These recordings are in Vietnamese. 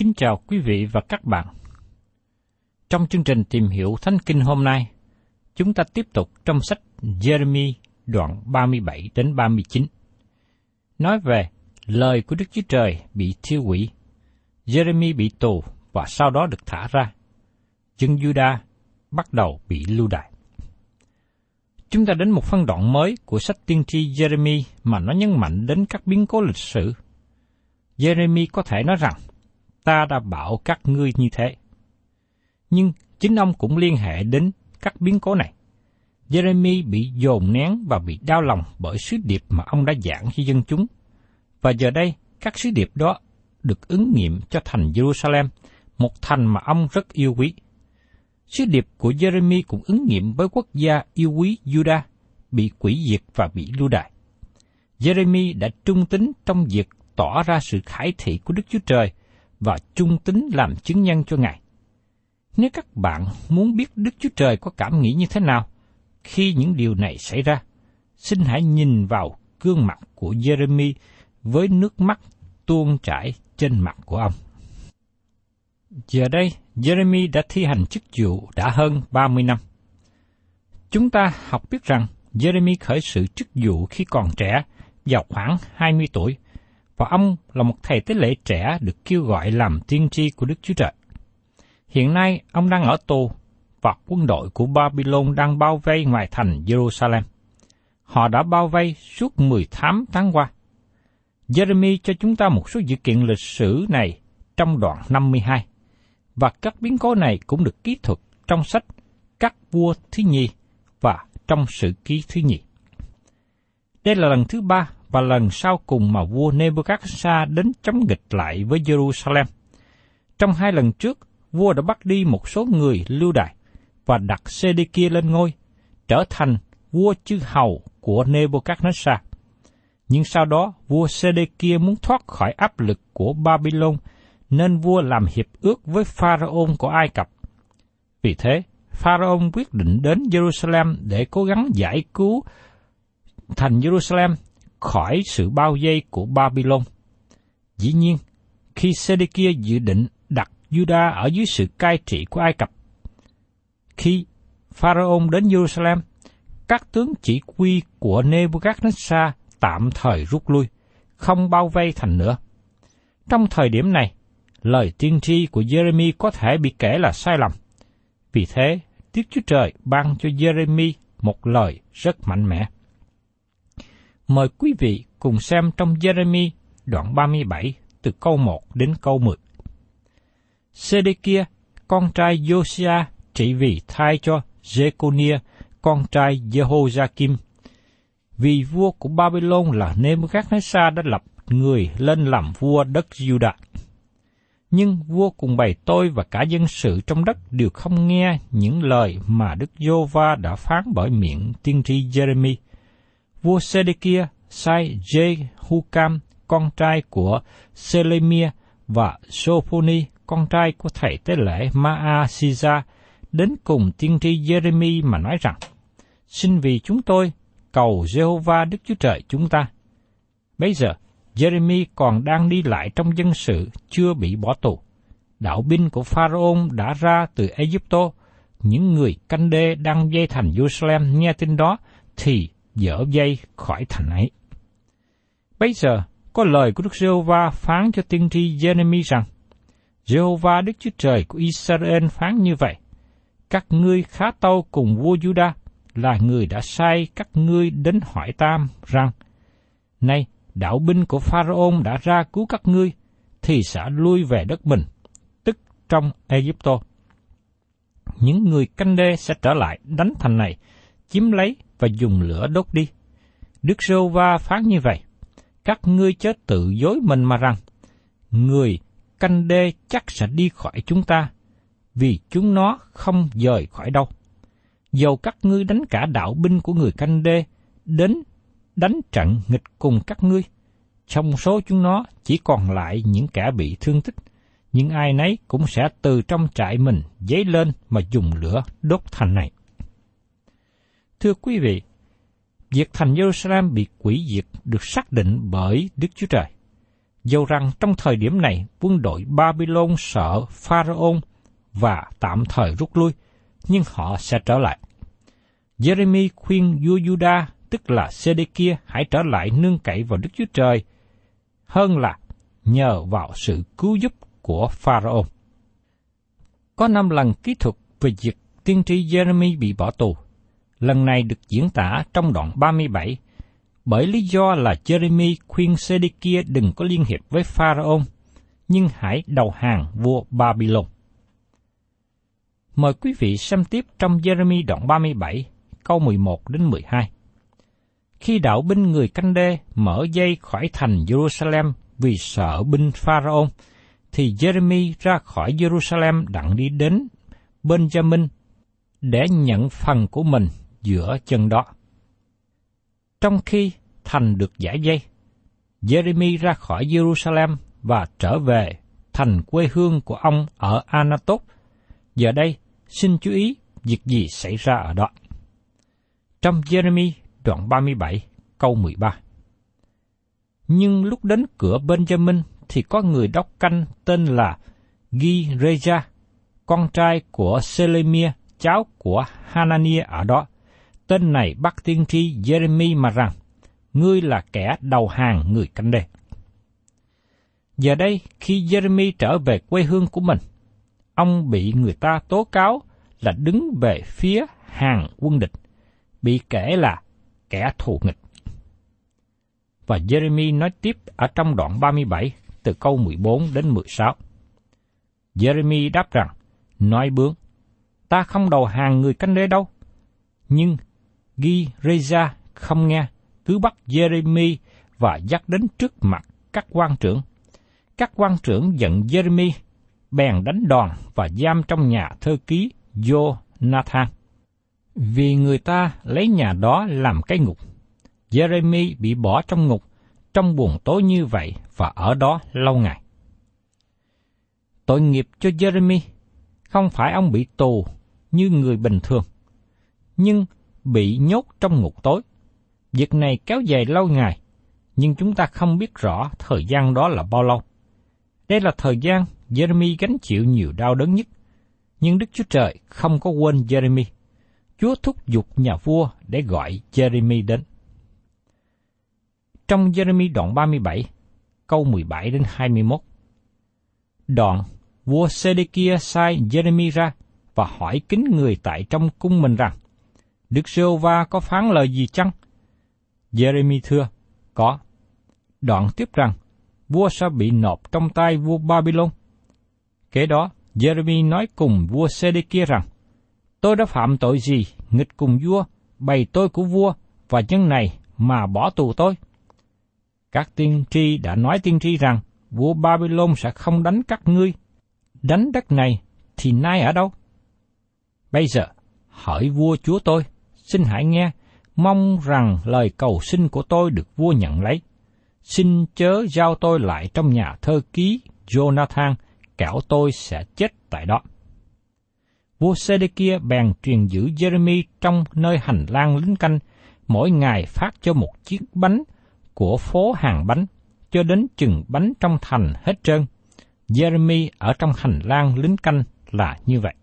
Kính chào quý vị và các bạn. Trong chương trình tìm hiểu Thánh Kinh hôm nay, chúng ta tiếp tục trong sách Jeremy đoạn 37 đến 39. Nói về lời của Đức Chúa Trời bị thiêu hủy. Jeremy bị tù và sau đó được thả ra. Dân Juda bắt đầu bị lưu đày. Chúng ta đến một phân đoạn mới của sách tiên tri Jeremy mà nó nhấn mạnh đến các biến cố lịch sử. Jeremy có thể nói rằng, ta đã bảo các ngươi như thế. Nhưng chính ông cũng liên hệ đến các biến cố này. Jeremy bị dồn nén và bị đau lòng bởi sứ điệp mà ông đã giảng cho dân chúng. Và giờ đây, các sứ điệp đó được ứng nghiệm cho thành Jerusalem, một thành mà ông rất yêu quý. Sứ điệp của Jeremy cũng ứng nghiệm với quốc gia yêu quý Judah, bị quỷ diệt và bị lưu đày. Jeremy đã trung tín trong việc tỏ ra sự khải thị của Đức Chúa Trời và trung tín làm chứng nhân cho Ngài. Nếu các bạn muốn biết Đức Chúa Trời có cảm nghĩ như thế nào khi những điều này xảy ra, xin hãy nhìn vào gương mặt của Jeremy với nước mắt tuôn chảy trên mặt của ông. Giờ đây, Jeremy đã thi hành chức vụ đã hơn 30 năm. Chúng ta học biết rằng Jeremy khởi sự chức vụ khi còn trẻ, vào khoảng 20 tuổi, và ông là một thầy tế lễ trẻ được kêu gọi làm tiên tri của Đức Chúa Trời. Hiện nay, ông đang ở tù, và quân đội của Babylon đang bao vây ngoài thành Jerusalem. Họ đã bao vây suốt 18 tháng qua. Jeremy cho chúng ta một số sự kiện lịch sử này trong đoạn 52 và các biến cố này cũng được ký thuật trong sách Các vua thứ nhì và trong sự ký thứ nhì. Đây là lần thứ ba và lần sau cùng mà vua Nebuchadnezzar đến chống nghịch lại với Jerusalem. Trong hai lần trước, vua đã bắt đi một số người lưu đày và đặt Sê-đê-kia lên ngôi, trở thành vua chư hầu của Nebuchadnezzar. Nhưng sau đó, vua Sê-đê-kia muốn thoát khỏi áp lực của Babylon nên vua làm hiệp ước với Pharaoh của Ai Cập. Vì thế, Pharaoh quyết định đến Jerusalem để cố gắng giải cứu thành Jerusalem khỏi sự bao vây của Babylon. Dĩ nhiên, khi Sê-đê-kia dự định đặt Juda ở dưới sự cai trị của Ai Cập, khi Pharaoh đến Jerusalem, các tướng chỉ huy của Nebuchadnezzar tạm thời rút lui, không bao vây thành nữa. Trong thời điểm này, lời tiên tri của Jeremy có thể bị kể là sai lầm. Vì thế, Đức Chúa Trời ban cho Jeremy một lời rất mạnh mẽ. Mời quý vị cùng xem trong Jeremy đoạn 37 từ câu 1 đến câu 10. Sê-đê-kia, con trai Josia trị vì thay cho Jeconia, con trai Jehoiakim. Vì vua của Babylon là Nebuchadnezzar đã lập người lên làm vua đất Judah. Nhưng vua cùng bày tôi và cả dân sự trong đất đều không nghe những lời mà Đức Giô-va đã phán bởi miệng tiên tri Jeremy. Vua sêđi kia sai Jehukam, con trai của Selemia và Sophoni, con trai của thầy tế lễ Maasiza, đến cùng tiên tri Jeremy mà nói rằng, xin vì chúng tôi cầu Jehovah Đức Chúa Trời chúng ta. Bây giờ, Jeremy còn đang đi lại trong dân sự chưa bị bỏ tù. Đạo binh của Pharaoh đã ra từ Egypto. Những người canh đê đang dây thành Jerusalem nghe tin đó thì dở dây khỏi thành ấy. Bây giờ, có lời của Đức Giê-hô-va phán cho tiên tri Jeremy rằng, Giê-hô-va Đức Chúa Trời của Israel phán như vậy, các ngươi khá tâu cùng vua Juda là người đã sai các ngươi đến hỏi tam rằng, Này, đạo binh của Pharaoh đã ra cứu các ngươi, thì sẽ lui về đất mình, tức trong Egypto. Những người canh đê sẽ trở lại đánh thành này, chiếm lấy và dùng lửa đốt đi. Đức Rô Va phán như vậy, các ngươi chớ tự dối mình mà rằng, người canh đê chắc sẽ đi khỏi chúng ta, vì chúng nó không rời khỏi đâu. Dầu các ngươi đánh cả đạo binh của người canh đê, đến đánh trận nghịch cùng các ngươi. Trong số chúng nó chỉ còn lại những kẻ bị thương tích, nhưng ai nấy cũng sẽ từ trong trại mình dấy lên mà dùng lửa đốt thành này. Thưa quý vị, việc thành Jerusalem bị quỷ diệt được xác định bởi Đức Chúa Trời. Dầu rằng trong thời điểm này quân đội Babylon sợ Pharaoh và tạm thời rút lui, nhưng họ sẽ trở lại. Jeremy khuyên vua Juda tức là Sê-đê-kia hãy trở lại nương cậy vào Đức Chúa Trời hơn là nhờ vào sự cứu giúp của Pharaoh. Có năm lần kỹ thuật về việc tiên tri Jeremy bị bỏ tù. Lần này được diễn tả trong đoạn 37, bởi lý do là Jeremy khuyên Sedekia đừng có liên hiệp với Pharaoh, nhưng hãy đầu hàng vua Babylon. Mời quý vị xem tiếp trong Jeremy đoạn 37, câu 11 đến 12. Khi đạo binh người canh đê mở dây khỏi thành Jerusalem vì sợ binh Pharaoh, thì Jeremy ra khỏi Jerusalem đặng đi đến Benjamin để nhận phần của mình giữa chân đó. Trong khi thành được giải dây, Jeremy ra khỏi Jerusalem và trở về thành quê hương của ông ở Anatot. Giờ đây, xin chú ý việc gì xảy ra ở đó. Trong Jeremy đoạn 37, câu 13. Nhưng lúc đến cửa Benjamin thì có người đốc canh tên là Gi Reja, con trai của Selemia, cháu của Hanania ở đó. Tên này bắt tiên tri Jeremy mà rằng, ngươi là kẻ đầu hàng người canh đê. Giờ đây, khi Jeremy trở về quê hương của mình, ông bị người ta tố cáo là đứng về phía hàng quân địch, bị kể là kẻ thù nghịch. Và Jeremy nói tiếp ở trong đoạn 37 từ câu 14 đến 16. Jeremy đáp rằng, nói bướng, ta không đầu hàng người canh đế đâu. Nhưng Ghi Reza không nghe, cứ bắt Jeremy và dắt đến trước mặt các quan trưởng. Các quan trưởng giận Jeremy, bèn đánh đòn và giam trong nhà thơ ký Jonathan vì người ta lấy nhà đó làm cái ngục. Jeremy bị bỏ trong ngục, trong buồn tối như vậy và ở đó lâu ngày. Tội nghiệp cho Jeremy, không phải ông bị tù như người bình thường, nhưng bị nhốt trong ngục tối. Việc này kéo dài lâu ngày, nhưng chúng ta không biết rõ thời gian đó là bao lâu. Đây là thời gian Jeremy gánh chịu nhiều đau đớn nhất, nhưng Đức Chúa Trời không có quên Jeremy. Chúa thúc giục nhà vua để gọi Jeremy đến. Trong Jeremy đoạn 37, câu 17 đến 21. Đoạn, vua Sê-đê-kia sai Jeremy ra và hỏi kính người tại trong cung mình rằng, Đức giê va có phán lời gì chăng? Jeremy thưa, có. Đoạn tiếp rằng, vua sẽ bị nộp trong tay vua Babylon. Kế đó, Jeremy nói cùng vua Sê-đê-kia rằng, Tôi đã phạm tội gì nghịch cùng vua, bày tôi của vua và nhân này mà bỏ tù tôi? Các tiên tri đã nói tiên tri rằng vua Babylon sẽ không đánh các ngươi. Đánh đất này thì nay ở đâu? Bây giờ, hỏi vua chúa tôi, xin hãy nghe, mong rằng lời cầu xin của tôi được vua nhận lấy. Xin chớ giao tôi lại trong nhà thơ ký Jonathan, kẻo tôi sẽ chết tại đó. Vua Sê-đê-kia bèn truyền giữ Jeremy trong nơi hành lang lính canh, mỗi ngày phát cho một chiếc bánh của phố hàng bánh, cho đến chừng bánh trong thành hết trơn. Jeremy ở trong hành lang lính canh là như vậy.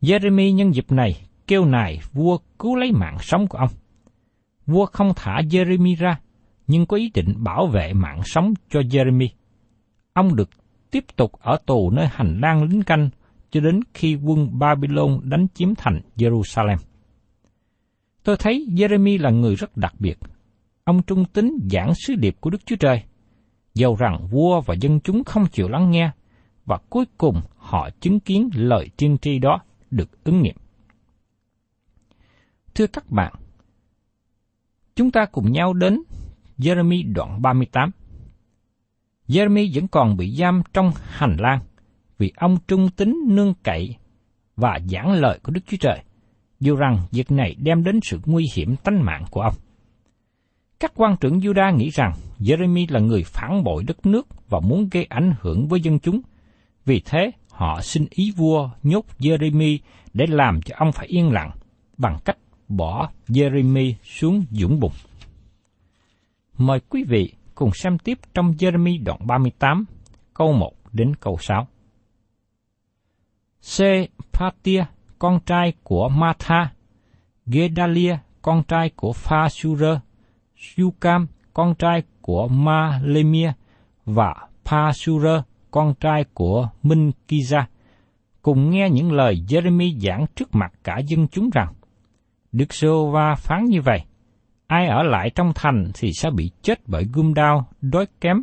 Jeremy nhân dịp này kêu nài vua cứu lấy mạng sống của ông. Vua không thả Jeremy ra, nhưng có ý định bảo vệ mạng sống cho Jeremy. Ông được tiếp tục ở tù nơi hành lang lính canh cho đến khi quân Babylon đánh chiếm thành Jerusalem. Tôi thấy Jeremy là người rất đặc biệt. Ông trung tín giảng sứ điệp của Đức Chúa Trời, dầu rằng vua và dân chúng không chịu lắng nghe, và cuối cùng họ chứng kiến lời tiên tri đó được ứng nghiệm. Thưa các bạn, chúng ta cùng nhau đến Jeremy đoạn 38. Jeremy vẫn còn bị giam trong hành lang vì ông trung tín nương cậy và giảng lời của Đức Chúa Trời, dù rằng việc này đem đến sự nguy hiểm tánh mạng của ông. Các quan trưởng Juda nghĩ rằng Jeremy là người phản bội đất nước và muốn gây ảnh hưởng với dân chúng. Vì thế, họ xin ý vua nhốt Jeremy để làm cho ông phải yên lặng bằng cách bỏ Jeremy xuống dũng bụng. Mời quý vị cùng xem tiếp trong Jeremy đoạn 38, câu 1 đến câu 6. Sephatia, con trai của Matha, Gedalia, con trai của Phasura, Yukam, con trai của Malemia, và Phasura, con trai của Minh Kiza, cùng nghe những lời Jeremy giảng trước mặt cả dân chúng rằng, Đức Sô Va phán như vậy, ai ở lại trong thành thì sẽ bị chết bởi gươm đao, đói kém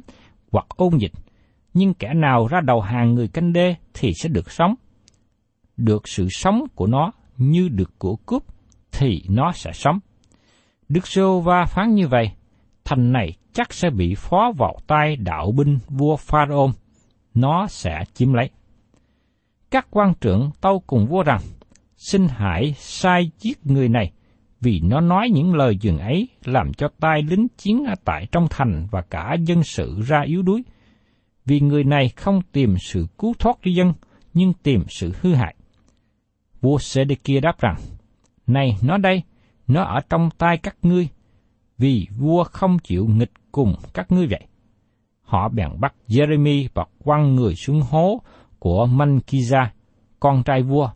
hoặc ôn dịch, nhưng kẻ nào ra đầu hàng người canh đê thì sẽ được sống. Được sự sống của nó như được của cướp, thì nó sẽ sống. Đức Sô Va phán như vậy, thành này chắc sẽ bị phó vào tay đạo binh vua Pharaoh, nó sẽ chiếm lấy. Các quan trưởng tâu cùng vua rằng, xin hãy sai giết người này, vì nó nói những lời dường ấy làm cho tai lính chiến ở tại trong thành và cả dân sự ra yếu đuối. Vì người này không tìm sự cứu thoát cho dân, nhưng tìm sự hư hại. Vua sê kia đáp rằng, Này, nó đây, nó ở trong tay các ngươi, vì vua không chịu nghịch cùng các ngươi vậy. Họ bèn bắt Jeremy và quăng người xuống hố của Mankiza, con trai vua,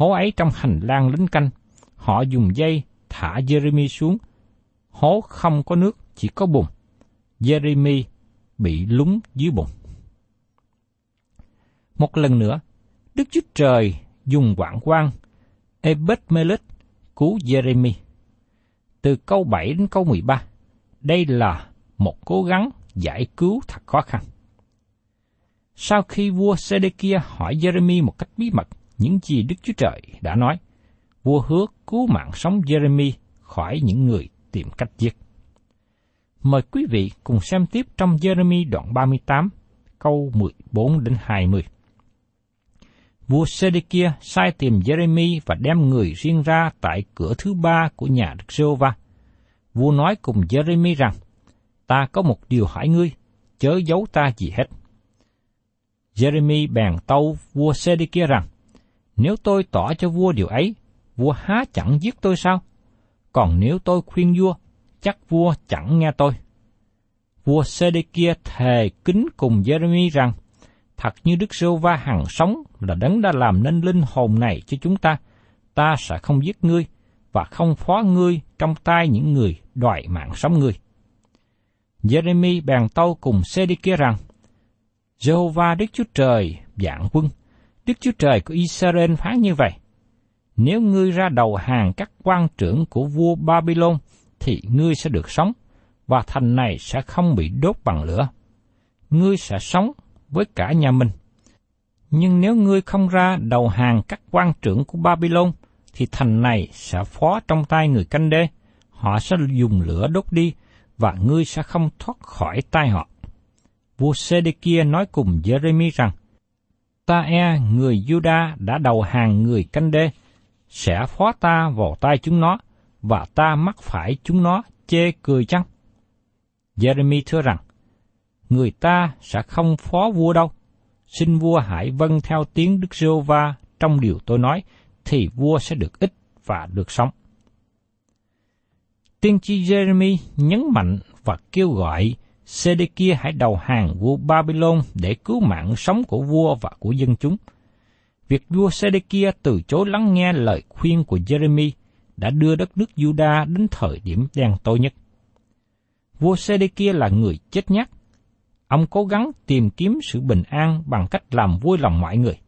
hố ấy trong hành lang lính canh. Họ dùng dây thả Jeremy xuống. Hố không có nước, chỉ có bùn. Jeremy bị lúng dưới bùn. Một lần nữa, Đức Chúa Trời dùng quảng quan Ebed-Melech cứu Jeremy. Từ câu 7 đến câu 13, đây là một cố gắng giải cứu thật khó khăn. Sau khi vua Sedekia hỏi Jeremy một cách bí mật những gì Đức Chúa Trời đã nói, vua hứa cứu mạng sống Jeremy khỏi những người tìm cách giết. Mời quý vị cùng xem tiếp trong Jeremy đoạn 38, câu 14 đến 20. Vua Sê-đê-kia sai tìm Jeremy và đem người riêng ra tại cửa thứ ba của nhà Đức giê va Vua nói cùng Jeremy rằng, ta có một điều hỏi ngươi, chớ giấu ta gì hết. Jeremy bèn tâu vua Sê-đê-kia rằng, nếu tôi tỏ cho vua điều ấy, vua há chẳng giết tôi sao? Còn nếu tôi khuyên vua, chắc vua chẳng nghe tôi. Vua Sê-đê-kia thề kính cùng Jeremy rằng, thật như Đức Sô Va hằng sống là đấng đã làm nên linh hồn này cho chúng ta, ta sẽ không giết ngươi và không phó ngươi trong tay những người đòi mạng sống ngươi. Jeremy bèn tâu cùng Sê-đê-kia rằng, Jehovah Đức Chúa Trời dạng quân, Đức Chúa Trời của Israel phán như vậy. Nếu ngươi ra đầu hàng các quan trưởng của vua Babylon, thì ngươi sẽ được sống, và thành này sẽ không bị đốt bằng lửa. Ngươi sẽ sống với cả nhà mình. Nhưng nếu ngươi không ra đầu hàng các quan trưởng của Babylon, thì thành này sẽ phó trong tay người canh đê. Họ sẽ dùng lửa đốt đi, và ngươi sẽ không thoát khỏi tay họ. Vua Sê-đê-kia nói cùng Jeremy rằng, Ta e người Juda đã đầu hàng người canh đê, sẽ phó ta vào tay chúng nó, và ta mắc phải chúng nó chê cười chăng? Jeremy thưa rằng, người ta sẽ không phó vua đâu. Xin vua hãy vâng theo tiếng Đức giê va trong điều tôi nói, thì vua sẽ được ích và được sống. Tiên tri Jeremy nhấn mạnh và kêu gọi Sê-đê-kia hãy đầu hàng vua Babylon để cứu mạng sống của vua và của dân chúng. Việc vua Sê-đê-kia từ chối lắng nghe lời khuyên của Jeremy đã đưa đất nước Juda đến thời điểm đen tối nhất. Vua Sê-đê-kia là người chết nhát. Ông cố gắng tìm kiếm sự bình an bằng cách làm vui lòng mọi người.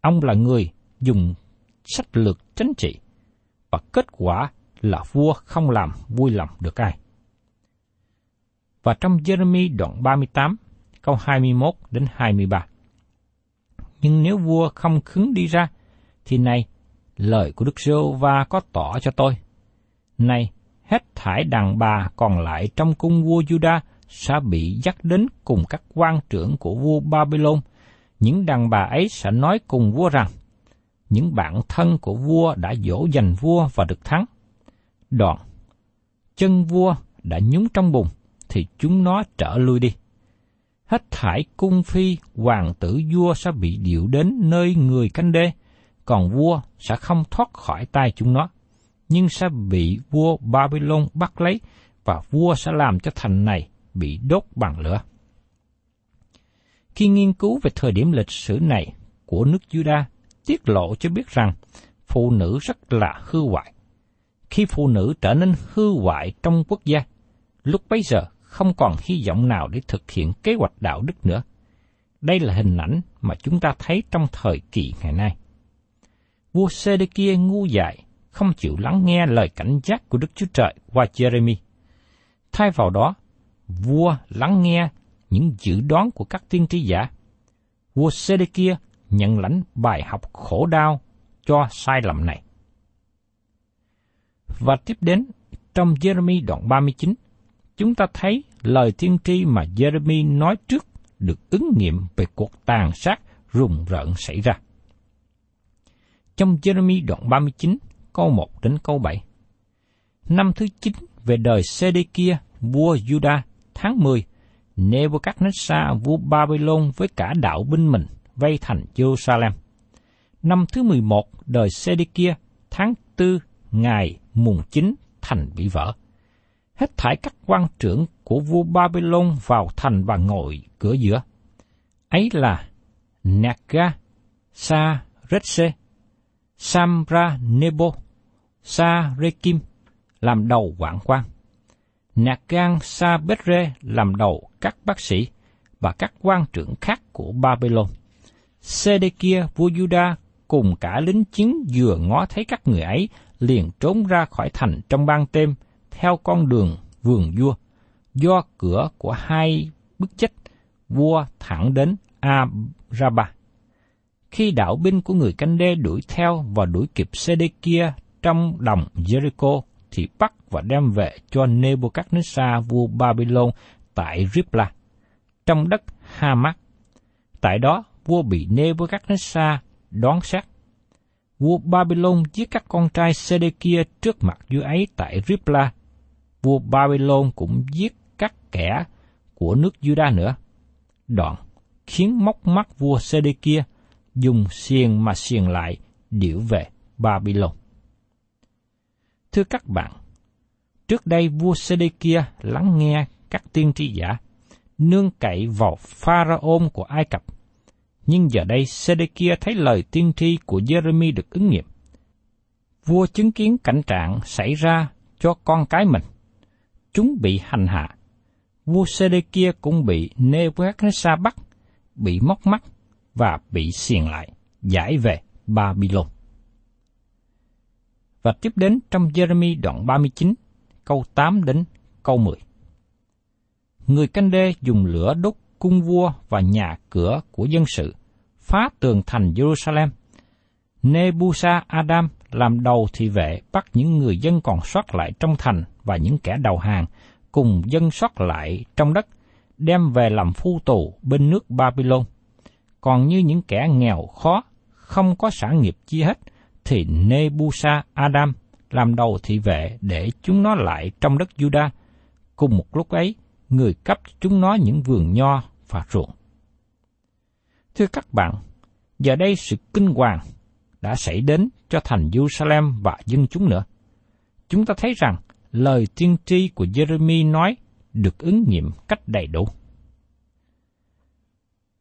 Ông là người dùng sách lược chính trị, và kết quả là vua không làm vui lòng được ai. Và trong Jeremy đoạn 38, câu 21 đến 23. Nhưng nếu vua không khứng đi ra, thì này, lời của Đức giê va có tỏ cho tôi. Này, hết thải đàn bà còn lại trong cung vua Juda sẽ bị dắt đến cùng các quan trưởng của vua Babylon. Những đàn bà ấy sẽ nói cùng vua rằng, những bạn thân của vua đã dỗ dành vua và được thắng. Đoạn, chân vua đã nhúng trong bùn, thì chúng nó trở lui đi. Hết thải cung phi, hoàng tử vua sẽ bị điệu đến nơi người canh đê, còn vua sẽ không thoát khỏi tay chúng nó, nhưng sẽ bị vua Babylon bắt lấy, và vua sẽ làm cho thành này bị đốt bằng lửa. Khi nghiên cứu về thời điểm lịch sử này của nước Juda, tiết lộ cho biết rằng phụ nữ rất là hư hoại. Khi phụ nữ trở nên hư hoại trong quốc gia, lúc bấy giờ không còn hy vọng nào để thực hiện kế hoạch đạo đức nữa. Đây là hình ảnh mà chúng ta thấy trong thời kỳ ngày nay. Vua sê kia ngu dại, không chịu lắng nghe lời cảnh giác của Đức Chúa Trời qua Jeremy. Thay vào đó, vua lắng nghe những dự đoán của các tiên tri giả. Vua sê kia nhận lãnh bài học khổ đau cho sai lầm này. Và tiếp đến, trong Jeremy đoạn 39, chúng ta thấy lời tiên tri mà Jeremy nói trước được ứng nghiệm về cuộc tàn sát rùng rợn xảy ra. Trong Jeremy đoạn 39, câu 1 đến câu 7. Năm thứ 9 về đời Sê-đê-kia, vua Juda, tháng 10, Nebuchadnezzar vua Babylon với cả đạo binh mình vây thành Jerusalem. Năm thứ 11 đời Sê-đê-kia, tháng 4, ngày mùng 9, thành bị vỡ hết thải các quan trưởng của vua Babylon vào thành và ngồi cửa giữa. Ấy là Naga, Sa Retse, Samra Nebo, Sa Rekim làm đầu quản quan. Nagan Sa Bedre làm đầu các bác sĩ và các quan trưởng khác của Babylon. Sedekia vua Juda cùng cả lính chiến vừa ngó thấy các người ấy liền trốn ra khỏi thành trong ban đêm, theo con đường vườn vua, do cửa của hai bức chết vua thẳng đến Araba. Khi đạo binh của người canh đê đuổi theo và đuổi kịp Sê kia trong đồng Jericho, thì bắt và đem về cho Nebuchadnezzar vua Babylon tại Ripla, trong đất Hamat. Tại đó, vua bị Nebuchadnezzar đón sát. Vua Babylon giết các con trai Sê kia trước mặt vua ấy tại Ripla vua Babylon cũng giết các kẻ của nước Juda nữa. Đoạn khiến móc mắt vua Sê-đê-kia dùng xiềng mà xiềng lại điểu về Babylon. Thưa các bạn, trước đây vua Sê-đê-kia lắng nghe các tiên tri giả, nương cậy vào Pharaon của Ai Cập. Nhưng giờ đây Sê-đê-kia thấy lời tiên tri của Jeremy được ứng nghiệm. Vua chứng kiến cảnh trạng xảy ra cho con cái mình chúng bị hành hạ. Vua sê kia cũng bị Nebuchadnezzar bắt, bị móc mắt và bị xiềng lại, giải về Babylon. Và tiếp đến trong Jeremy đoạn 39, câu 8 đến câu 10. Người canh đê dùng lửa đốt cung vua và nhà cửa của dân sự, phá tường thành Jerusalem. Nebusa Adam làm đầu thị vệ bắt những người dân còn sót lại trong thành và những kẻ đầu hàng cùng dân sót lại trong đất đem về làm phu tù bên nước Babylon. Còn như những kẻ nghèo khó, không có sản nghiệp chi hết, thì Nebusa Adam làm đầu thị vệ để chúng nó lại trong đất Judah. Cùng một lúc ấy, người cấp chúng nó những vườn nho và ruộng. Thưa các bạn, giờ đây sự kinh hoàng đã xảy đến cho thành Jerusalem và dân chúng nữa. Chúng ta thấy rằng lời tiên tri của Jeremy nói được ứng nghiệm cách đầy đủ.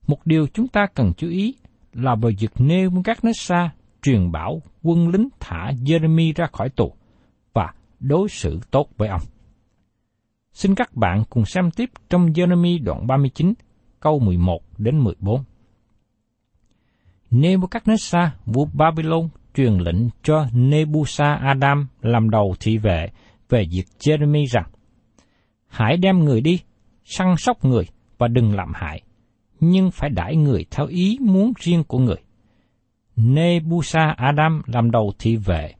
Một điều chúng ta cần chú ý là về việc nêu các nước xa truyền bảo quân lính thả Jeremy ra khỏi tù và đối xử tốt với ông. Xin các bạn cùng xem tiếp trong Jeremy đoạn 39, câu 11 đến 14. Nebuchadnezzar, vua Babylon, truyền lệnh cho Nebusa Adam làm đầu thị vệ về việc Jeremy rằng, Hãy đem người đi, săn sóc người và đừng làm hại, nhưng phải đãi người theo ý muốn riêng của người. Nebusa Adam làm đầu thị vệ,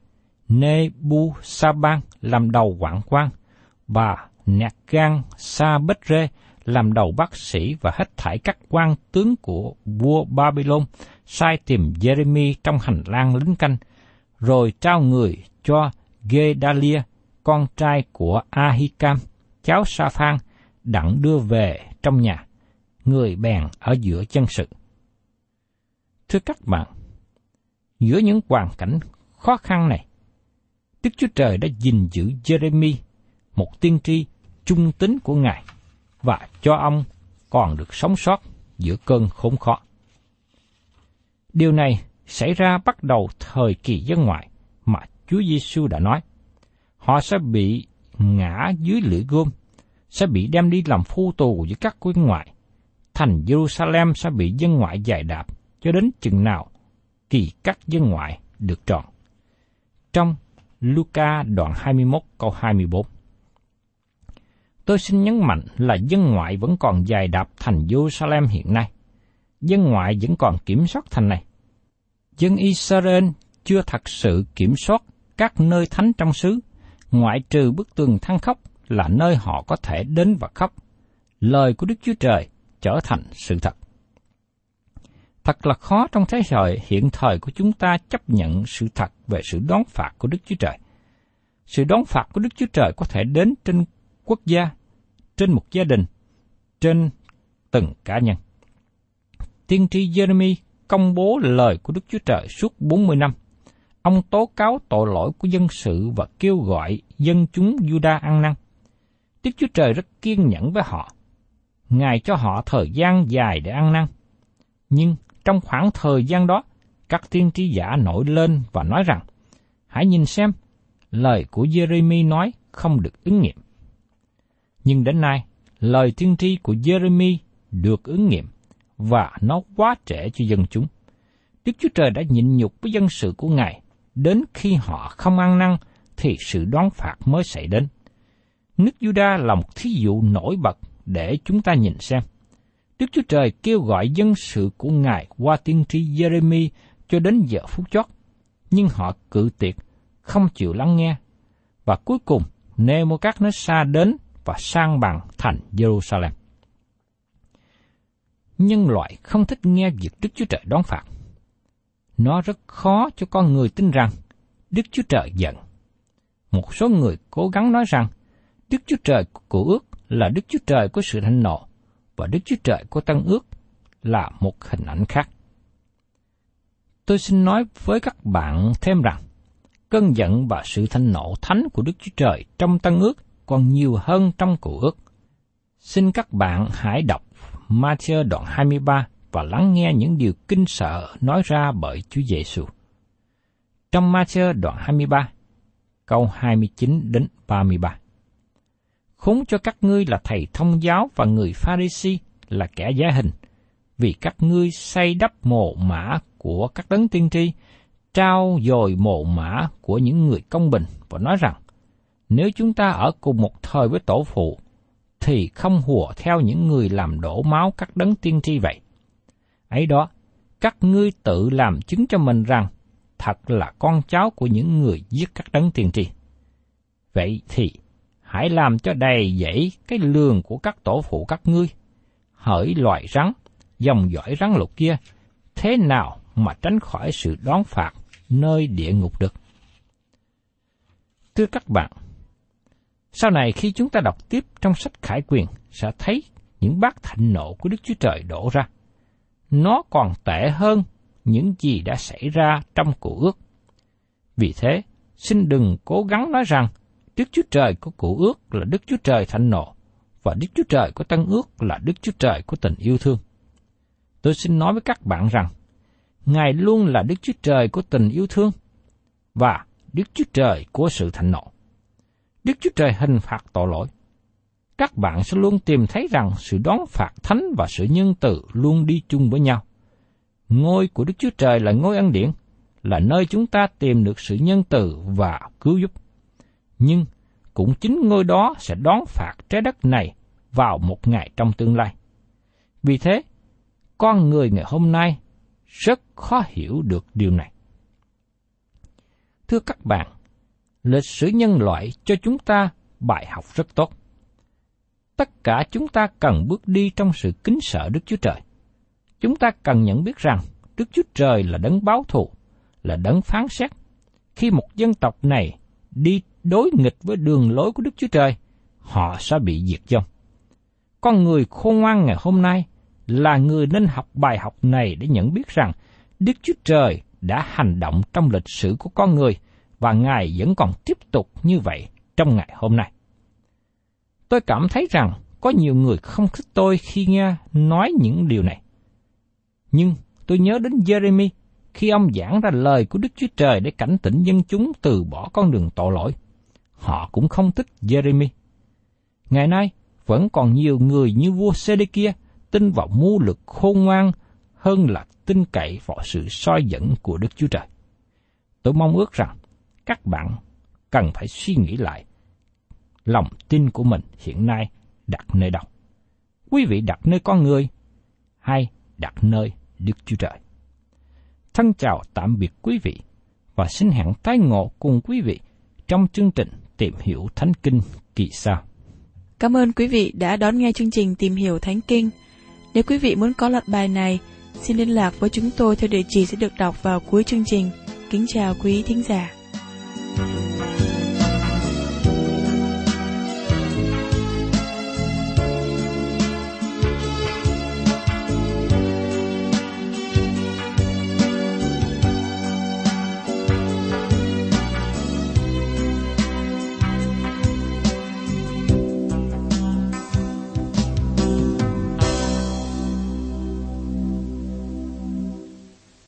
Nebusaban làm đầu quản quan, và Nạc-gan Sa Bết Rê làm đầu bác sĩ và hết thảy các quan tướng của vua Babylon sai tìm Jeremy trong hành lang lính canh, rồi trao người cho Gedalia, con trai của Ahikam, cháu Sa-phan, đặng đưa về trong nhà, người bèn ở giữa chân sự. Thưa các bạn, giữa những hoàn cảnh khó khăn này, Đức Chúa Trời đã gìn giữ Jeremy, một tiên tri trung tính của Ngài, và cho ông còn được sống sót giữa cơn khốn khó. Điều này xảy ra bắt đầu thời kỳ dân ngoại mà Chúa Giêsu đã nói. Họ sẽ bị ngã dưới lưỡi gươm, sẽ bị đem đi làm phu tù với các quân ngoại. Thành Jerusalem sẽ bị dân ngoại giải đạp cho đến chừng nào kỳ các dân ngoại được tròn. Trong Luca đoạn 21 câu 24 Tôi xin nhấn mạnh là dân ngoại vẫn còn dài đạp thành Jerusalem hiện nay. Dân ngoại vẫn còn kiểm soát thành này. Dân Israel chưa thật sự kiểm soát các nơi thánh trong xứ, ngoại trừ bức tường thăng khóc là nơi họ có thể đến và khóc. Lời của Đức Chúa Trời trở thành sự thật. Thật là khó trong thế giới hiện thời của chúng ta chấp nhận sự thật về sự đón phạt của Đức Chúa Trời. Sự đón phạt của Đức Chúa Trời có thể đến trên quốc gia, trên một gia đình, trên từng cá nhân. Tiên tri Jeremy công bố lời của Đức Chúa Trời suốt 40 năm. Ông tố cáo tội lỗi của dân sự và kêu gọi dân chúng Juda ăn năn. Đức Chúa Trời rất kiên nhẫn với họ. Ngài cho họ thời gian dài để ăn năn. Nhưng trong khoảng thời gian đó, các tiên tri giả nổi lên và nói rằng, hãy nhìn xem, lời của Jeremy nói không được ứng nghiệm. Nhưng đến nay, lời tiên tri của Jeremy được ứng nghiệm và nó quá trễ cho dân chúng. Đức Chúa Trời đã nhịn nhục với dân sự của Ngài, đến khi họ không ăn năn thì sự đoán phạt mới xảy đến. Nước Juda là một thí dụ nổi bật để chúng ta nhìn xem. Đức Chúa Trời kêu gọi dân sự của Ngài qua tiên tri Jeremy cho đến giờ phút chót, nhưng họ cự tuyệt, không chịu lắng nghe. Và cuối cùng, Nebuchadnezzar đến và sang bằng thành Jerusalem. Nhân loại không thích nghe việc Đức Chúa Trời đón phạt. Nó rất khó cho con người tin rằng Đức Chúa Trời giận. Một số người cố gắng nói rằng Đức Chúa Trời của ước là Đức Chúa Trời của sự thanh nộ và Đức Chúa Trời của Tân ước là một hình ảnh khác. Tôi xin nói với các bạn thêm rằng, cơn giận và sự thanh nộ thánh của Đức Chúa Trời trong Tân ước còn nhiều hơn trong cụ ước. Xin các bạn hãy đọc Matthew đoạn 23 và lắng nghe những điều kinh sợ nói ra bởi Chúa Giêsu. Trong Matthew đoạn 23, câu 29 đến 33. Khốn cho các ngươi là thầy thông giáo và người Pharisee là kẻ giá hình, vì các ngươi xây đắp mồ mã của các đấng tiên tri, trao dồi mồ mã của những người công bình và nói rằng, nếu chúng ta ở cùng một thời với tổ phụ, thì không hùa theo những người làm đổ máu các đấng tiên tri vậy. Ấy đó, các ngươi tự làm chứng cho mình rằng thật là con cháu của những người giết các đấng tiên tri. Vậy thì, hãy làm cho đầy dẫy cái lường của các tổ phụ các ngươi, hỡi loài rắn, dòng dõi rắn lục kia, thế nào mà tránh khỏi sự đón phạt nơi địa ngục được. Thưa các bạn, sau này khi chúng ta đọc tiếp trong sách Khải Quyền sẽ thấy những bát thịnh nộ của Đức Chúa Trời đổ ra. Nó còn tệ hơn những gì đã xảy ra trong cụ ước. Vì thế, xin đừng cố gắng nói rằng Đức Chúa Trời của cụ ước là Đức Chúa Trời thạnh nộ, và Đức Chúa Trời của Tân ước là Đức Chúa Trời của tình yêu thương. Tôi xin nói với các bạn rằng, Ngài luôn là Đức Chúa Trời của tình yêu thương, và Đức Chúa Trời của sự thạnh nộ. Đức Chúa Trời hình phạt tội lỗi. Các bạn sẽ luôn tìm thấy rằng sự đón phạt thánh và sự nhân từ luôn đi chung với nhau. Ngôi của Đức Chúa Trời là ngôi ân điển, là nơi chúng ta tìm được sự nhân từ và cứu giúp. Nhưng cũng chính ngôi đó sẽ đón phạt trái đất này vào một ngày trong tương lai. Vì thế, con người ngày hôm nay rất khó hiểu được điều này. Thưa các bạn, lịch sử nhân loại cho chúng ta bài học rất tốt. Tất cả chúng ta cần bước đi trong sự kính sợ Đức Chúa Trời. Chúng ta cần nhận biết rằng Đức Chúa Trời là đấng báo thù, là đấng phán xét. Khi một dân tộc này đi đối nghịch với đường lối của Đức Chúa Trời, họ sẽ bị diệt vong. Con người khôn ngoan ngày hôm nay là người nên học bài học này để nhận biết rằng Đức Chúa Trời đã hành động trong lịch sử của con người và Ngài vẫn còn tiếp tục như vậy trong ngày hôm nay. Tôi cảm thấy rằng có nhiều người không thích tôi khi nghe nói những điều này. Nhưng tôi nhớ đến Jeremy khi ông giảng ra lời của Đức Chúa Trời để cảnh tỉnh dân chúng từ bỏ con đường tội lỗi. Họ cũng không thích Jeremy. Ngày nay, vẫn còn nhiều người như vua Sê-đê-kia tin vào mưu lực khôn ngoan hơn là tin cậy vào sự soi dẫn của Đức Chúa Trời. Tôi mong ước rằng các bạn cần phải suy nghĩ lại lòng tin của mình hiện nay đặt nơi đâu. Quý vị đặt nơi con người hay đặt nơi Đức Chúa Trời. Thân chào tạm biệt quý vị và xin hẹn tái ngộ cùng quý vị trong chương trình Tìm hiểu Thánh Kinh kỳ sau. Cảm ơn quý vị đã đón nghe chương trình Tìm hiểu Thánh Kinh. Nếu quý vị muốn có loạt bài này, xin liên lạc với chúng tôi theo địa chỉ sẽ được đọc vào cuối chương trình. Kính chào quý thính giả. the